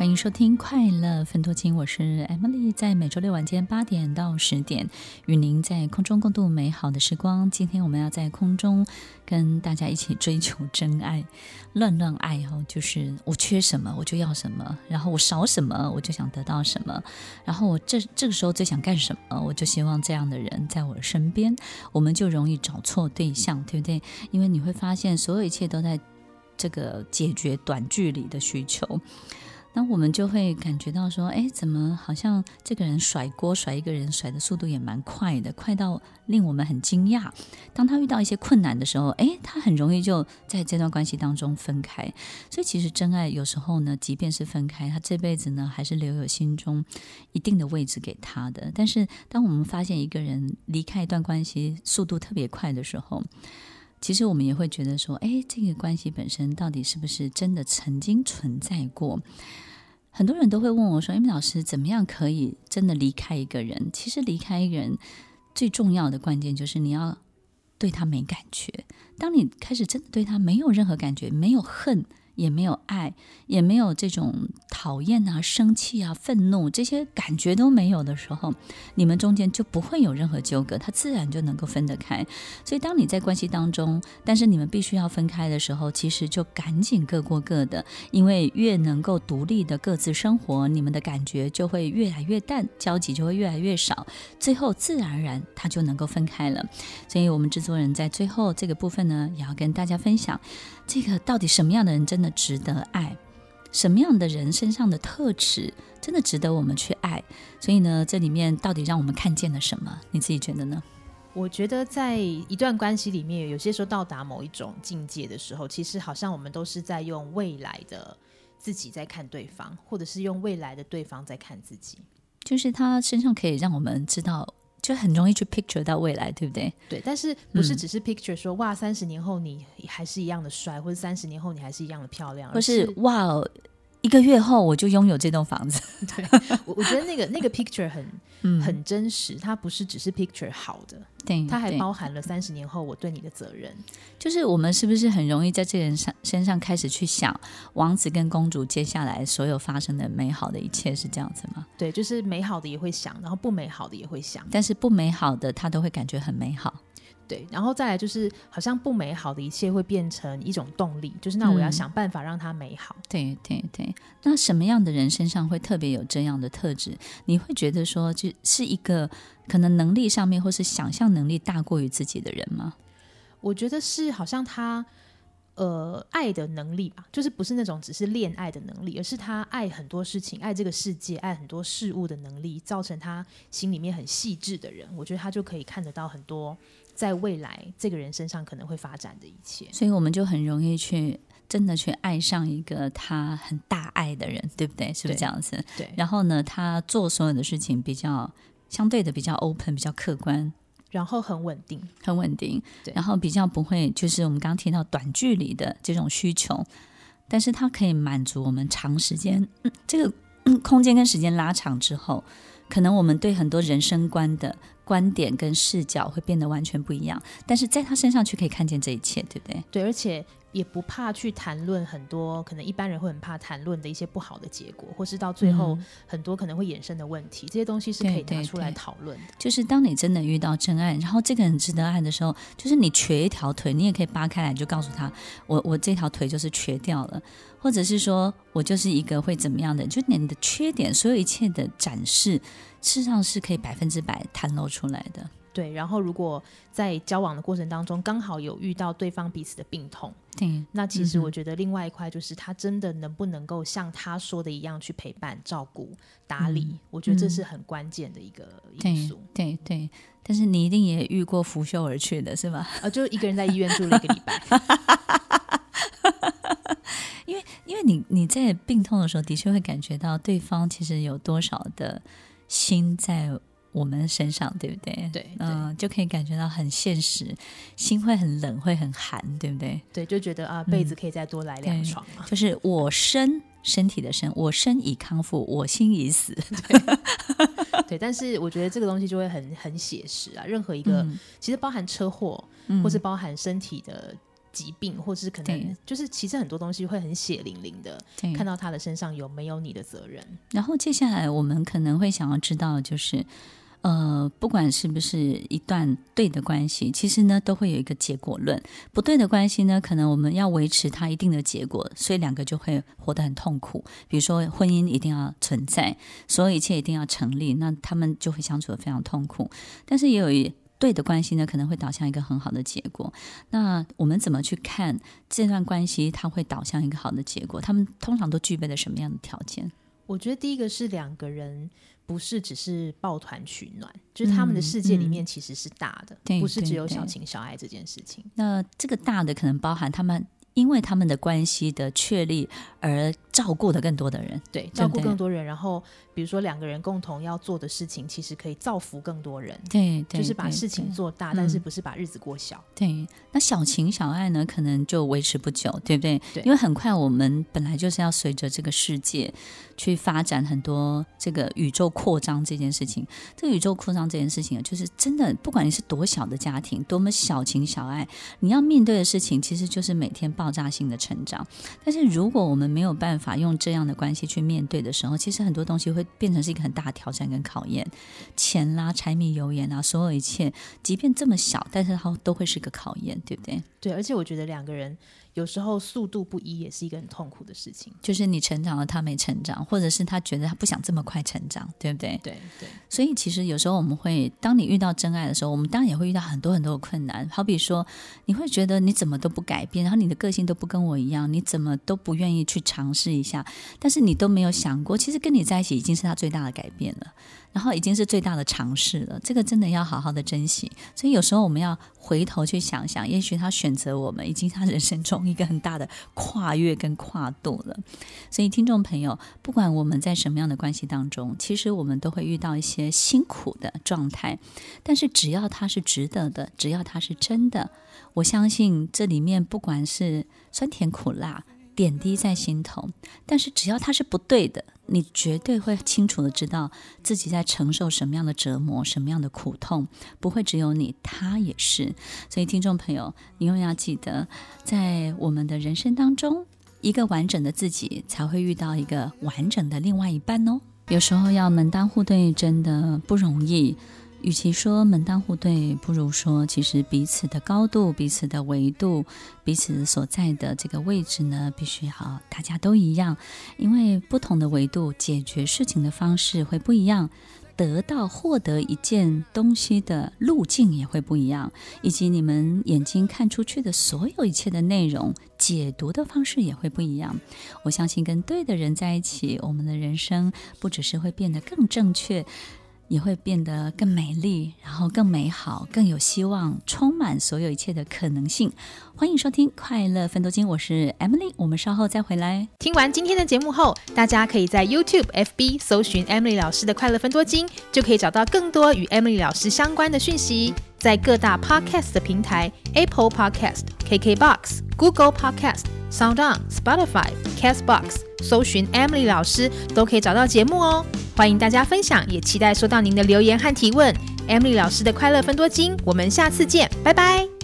欢迎收听《快乐分多金》，我是 Emily，在每周六晚间八点到十点，与您在空中共度美好的时光。今天我们要在空中跟大家一起追求真爱，乱乱爱哦，就是我缺什么我就要什么，然后我少什么我就想得到什么，然后我这这个时候最想干什么，我就希望这样的人在我身边，我们就容易找错对象，对不对？因为你会发现，所有一切都在这个解决短距离的需求。那我们就会感觉到说，哎，怎么好像这个人甩锅甩一个人甩的速度也蛮快的，快到令我们很惊讶。当他遇到一些困难的时候，哎，他很容易就在这段关系当中分开。所以其实真爱有时候呢，即便是分开，他这辈子呢还是留有心中一定的位置给他的。但是当我们发现一个人离开一段关系速度特别快的时候，其实我们也会觉得说，哎，这个关系本身到底是不是真的曾经存在过？很多人都会问我说：“Amy 老师，怎么样可以真的离开一个人？”其实离开一个人最重要的关键就是你要对他没感觉。当你开始真的对他没有任何感觉，没有恨。也没有爱，也没有这种讨厌啊、生气啊、愤怒这些感觉都没有的时候，你们中间就不会有任何纠葛，他自然就能够分得开。所以，当你在关系当中，但是你们必须要分开的时候，其实就赶紧各过各的，因为越能够独立的各自生活，你们的感觉就会越来越淡，交集就会越来越少，最后自然而然他就能够分开了。所以我们制作人在最后这个部分呢，也要跟大家分享。这个到底什么样的人真的值得爱？什么样的人身上的特质真的值得我们去爱？所以呢，这里面到底让我们看见了什么？你自己觉得呢？我觉得在一段关系里面，有些时候到达某一种境界的时候，其实好像我们都是在用未来的自己在看对方，或者是用未来的对方在看自己。就是他身上可以让我们知道。就很容易去 picture 到未来，对不对？对，但是不是只是 picture 说、嗯、哇，三十年后你还是一样的帅，或者三十年后你还是一样的漂亮，或是哇。一个月后我就拥有这栋房子。对，我我觉得那个那个 picture 很、嗯、很真实，它不是只是 picture 好的，对，它还包含了三十年后我对你的责任。就是我们是不是很容易在这人上身上开始去想王子跟公主接下来所有发生的美好的一切是这样子吗？对，就是美好的也会想，然后不美好的也会想，但是不美好的他都会感觉很美好。对，然后再来就是，好像不美好的一切会变成一种动力，就是那我要想办法让它美好。嗯、对对对，那什么样的人身上会特别有这样的特质？你会觉得说，就是一个可能能力上面或是想象能力大过于自己的人吗？我觉得是，好像他呃爱的能力吧，就是不是那种只是恋爱的能力，而是他爱很多事情，爱这个世界，爱很多事物的能力，造成他心里面很细致的人。我觉得他就可以看得到很多。在未来，这个人身上可能会发展的一切，所以我们就很容易去真的去爱上一个他很大爱的人，对不对？是不是这样子？对。然后呢，他做所有的事情比较相对的比较 open，比较客观，然后很稳定，很稳定。对。然后比较不会，就是我们刚刚提到短距离的这种需求，但是他可以满足我们长时间，嗯，这个嗯空间跟时间拉长之后，可能我们对很多人生观的。观点跟视角会变得完全不一样，但是在他身上却可以看见这一切，对不对？对，而且也不怕去谈论很多可能一般人会很怕谈论的一些不好的结果，或是到最后很多可能会衍生的问题，嗯、这些东西是可以拿出来讨论的。就是当你真的遇到真爱，然后这个人值得爱的时候，就是你瘸一条腿，你也可以扒开来，就告诉他，我我这条腿就是瘸掉了，或者是说我就是一个会怎么样的，就你的缺点，所有一切的展示。事实上是可以百分之百袒露出来的。对，然后如果在交往的过程当中，刚好有遇到对方彼此的病痛，对，那其实我觉得另外一块就是他真的能不能够像他说的一样去陪伴、照顾、打理，嗯、我觉得这是很关键的一个因素。对对，对，但是你一定也遇过拂袖而去的是吧？啊，就一个人在医院住了一个礼拜。因为因为你你在病痛的时候，的确会感觉到对方其实有多少的。心在我们身上，对不对？对，嗯、呃，就可以感觉到很现实，心会很冷，会很寒，对不对？对，就觉得啊，被子可以再多来两床嘛。就是我身身体的身，我身已康复，我心已死。对，对，但是我觉得这个东西就会很很写实啊。任何一个、嗯、其实包含车祸，或是包含身体的疾病，或是可能就是其实很多东西会很血淋淋的看到他的身上有没有你的责任。然后接下来我们可能会想要知道，就是。呃，不管是不是一段对的关系，其实呢都会有一个结果论。不对的关系呢，可能我们要维持它一定的结果，所以两个就会活得很痛苦。比如说婚姻一定要存在，所有一切一定要成立，那他们就会相处得非常痛苦。但是也有一对的关系呢，可能会导向一个很好的结果。那我们怎么去看这段关系，它会导向一个好的结果？他们通常都具备了什么样的条件？我觉得第一个是两个人。不是只是抱团取暖，就是他们的世界里面其实是大的，嗯嗯、不是只有小情小爱这件事情。那这个大的可能包含他们。因为他们的关系的确立而照顾的更多的人，对，照顾更多人。然后，比如说两个人共同要做的事情，其实可以造福更多人。对，对就是把事情做大，但是不是把日子过小。嗯、对，那小情小爱呢，可能就维持不久，对不对？对，因为很快我们本来就是要随着这个世界去发展很多这个宇宙扩张这件事情。这个宇宙扩张这件事情啊，就是真的，不管你是多小的家庭，多么小情小爱，你要面对的事情，其实就是每天爆炸性的成长，但是如果我们没有办法用这样的关系去面对的时候，其实很多东西会变成是一个很大的挑战跟考验。钱啦、柴米油盐啊，所有一切，即便这么小，但是它都会是个考验，对不对？对，而且我觉得两个人。有时候速度不一也是一个很痛苦的事情，就是你成长了，他没成长，或者是他觉得他不想这么快成长，对不对？对对。所以其实有时候我们会，当你遇到真爱的时候，我们当然也会遇到很多很多的困难。好比说，你会觉得你怎么都不改变，然后你的个性都不跟我一样，你怎么都不愿意去尝试一下，但是你都没有想过，其实跟你在一起已经是他最大的改变了。然后已经是最大的尝试了，这个真的要好好的珍惜。所以有时候我们要回头去想想，也许他选择我们，已经他人生中一个很大的跨越跟跨度了。所以听众朋友，不管我们在什么样的关系当中，其实我们都会遇到一些辛苦的状态，但是只要他是值得的，只要他是真的，我相信这里面不管是酸甜苦辣。点滴在心头，但是只要他是不对的，你绝对会清楚的知道自己在承受什么样的折磨，什么样的苦痛，不会只有你，他也是。所以，听众朋友，你永远要记得，在我们的人生当中，一个完整的自己才会遇到一个完整的另外一半哦。有时候要门当户对，真的不容易。与其说门当户对，不如说其实彼此的高度、彼此的维度、彼此所在的这个位置呢，必须要大家都一样。因为不同的维度解决事情的方式会不一样，得到获得一件东西的路径也会不一样，以及你们眼睛看出去的所有一切的内容解读的方式也会不一样。我相信跟对的人在一起，我们的人生不只是会变得更正确。也会变得更美丽，然后更美好，更有希望，充满所有一切的可能性。欢迎收听《快乐分多金》，我是 Emily，我们稍后再回来。听完今天的节目后，大家可以在 YouTube、FB 搜寻 Emily 老师的《快乐分多金》，就可以找到更多与 Emily 老师相关的讯息。在各大 Podcast 的平台，Apple Podcast、KKBox、Google Podcast、SoundOn、Spotify、Castbox，搜寻 Emily 老师都可以找到节目哦。欢迎大家分享，也期待收到您的留言和提问。Emily 老师的快乐分多金，我们下次见，拜拜。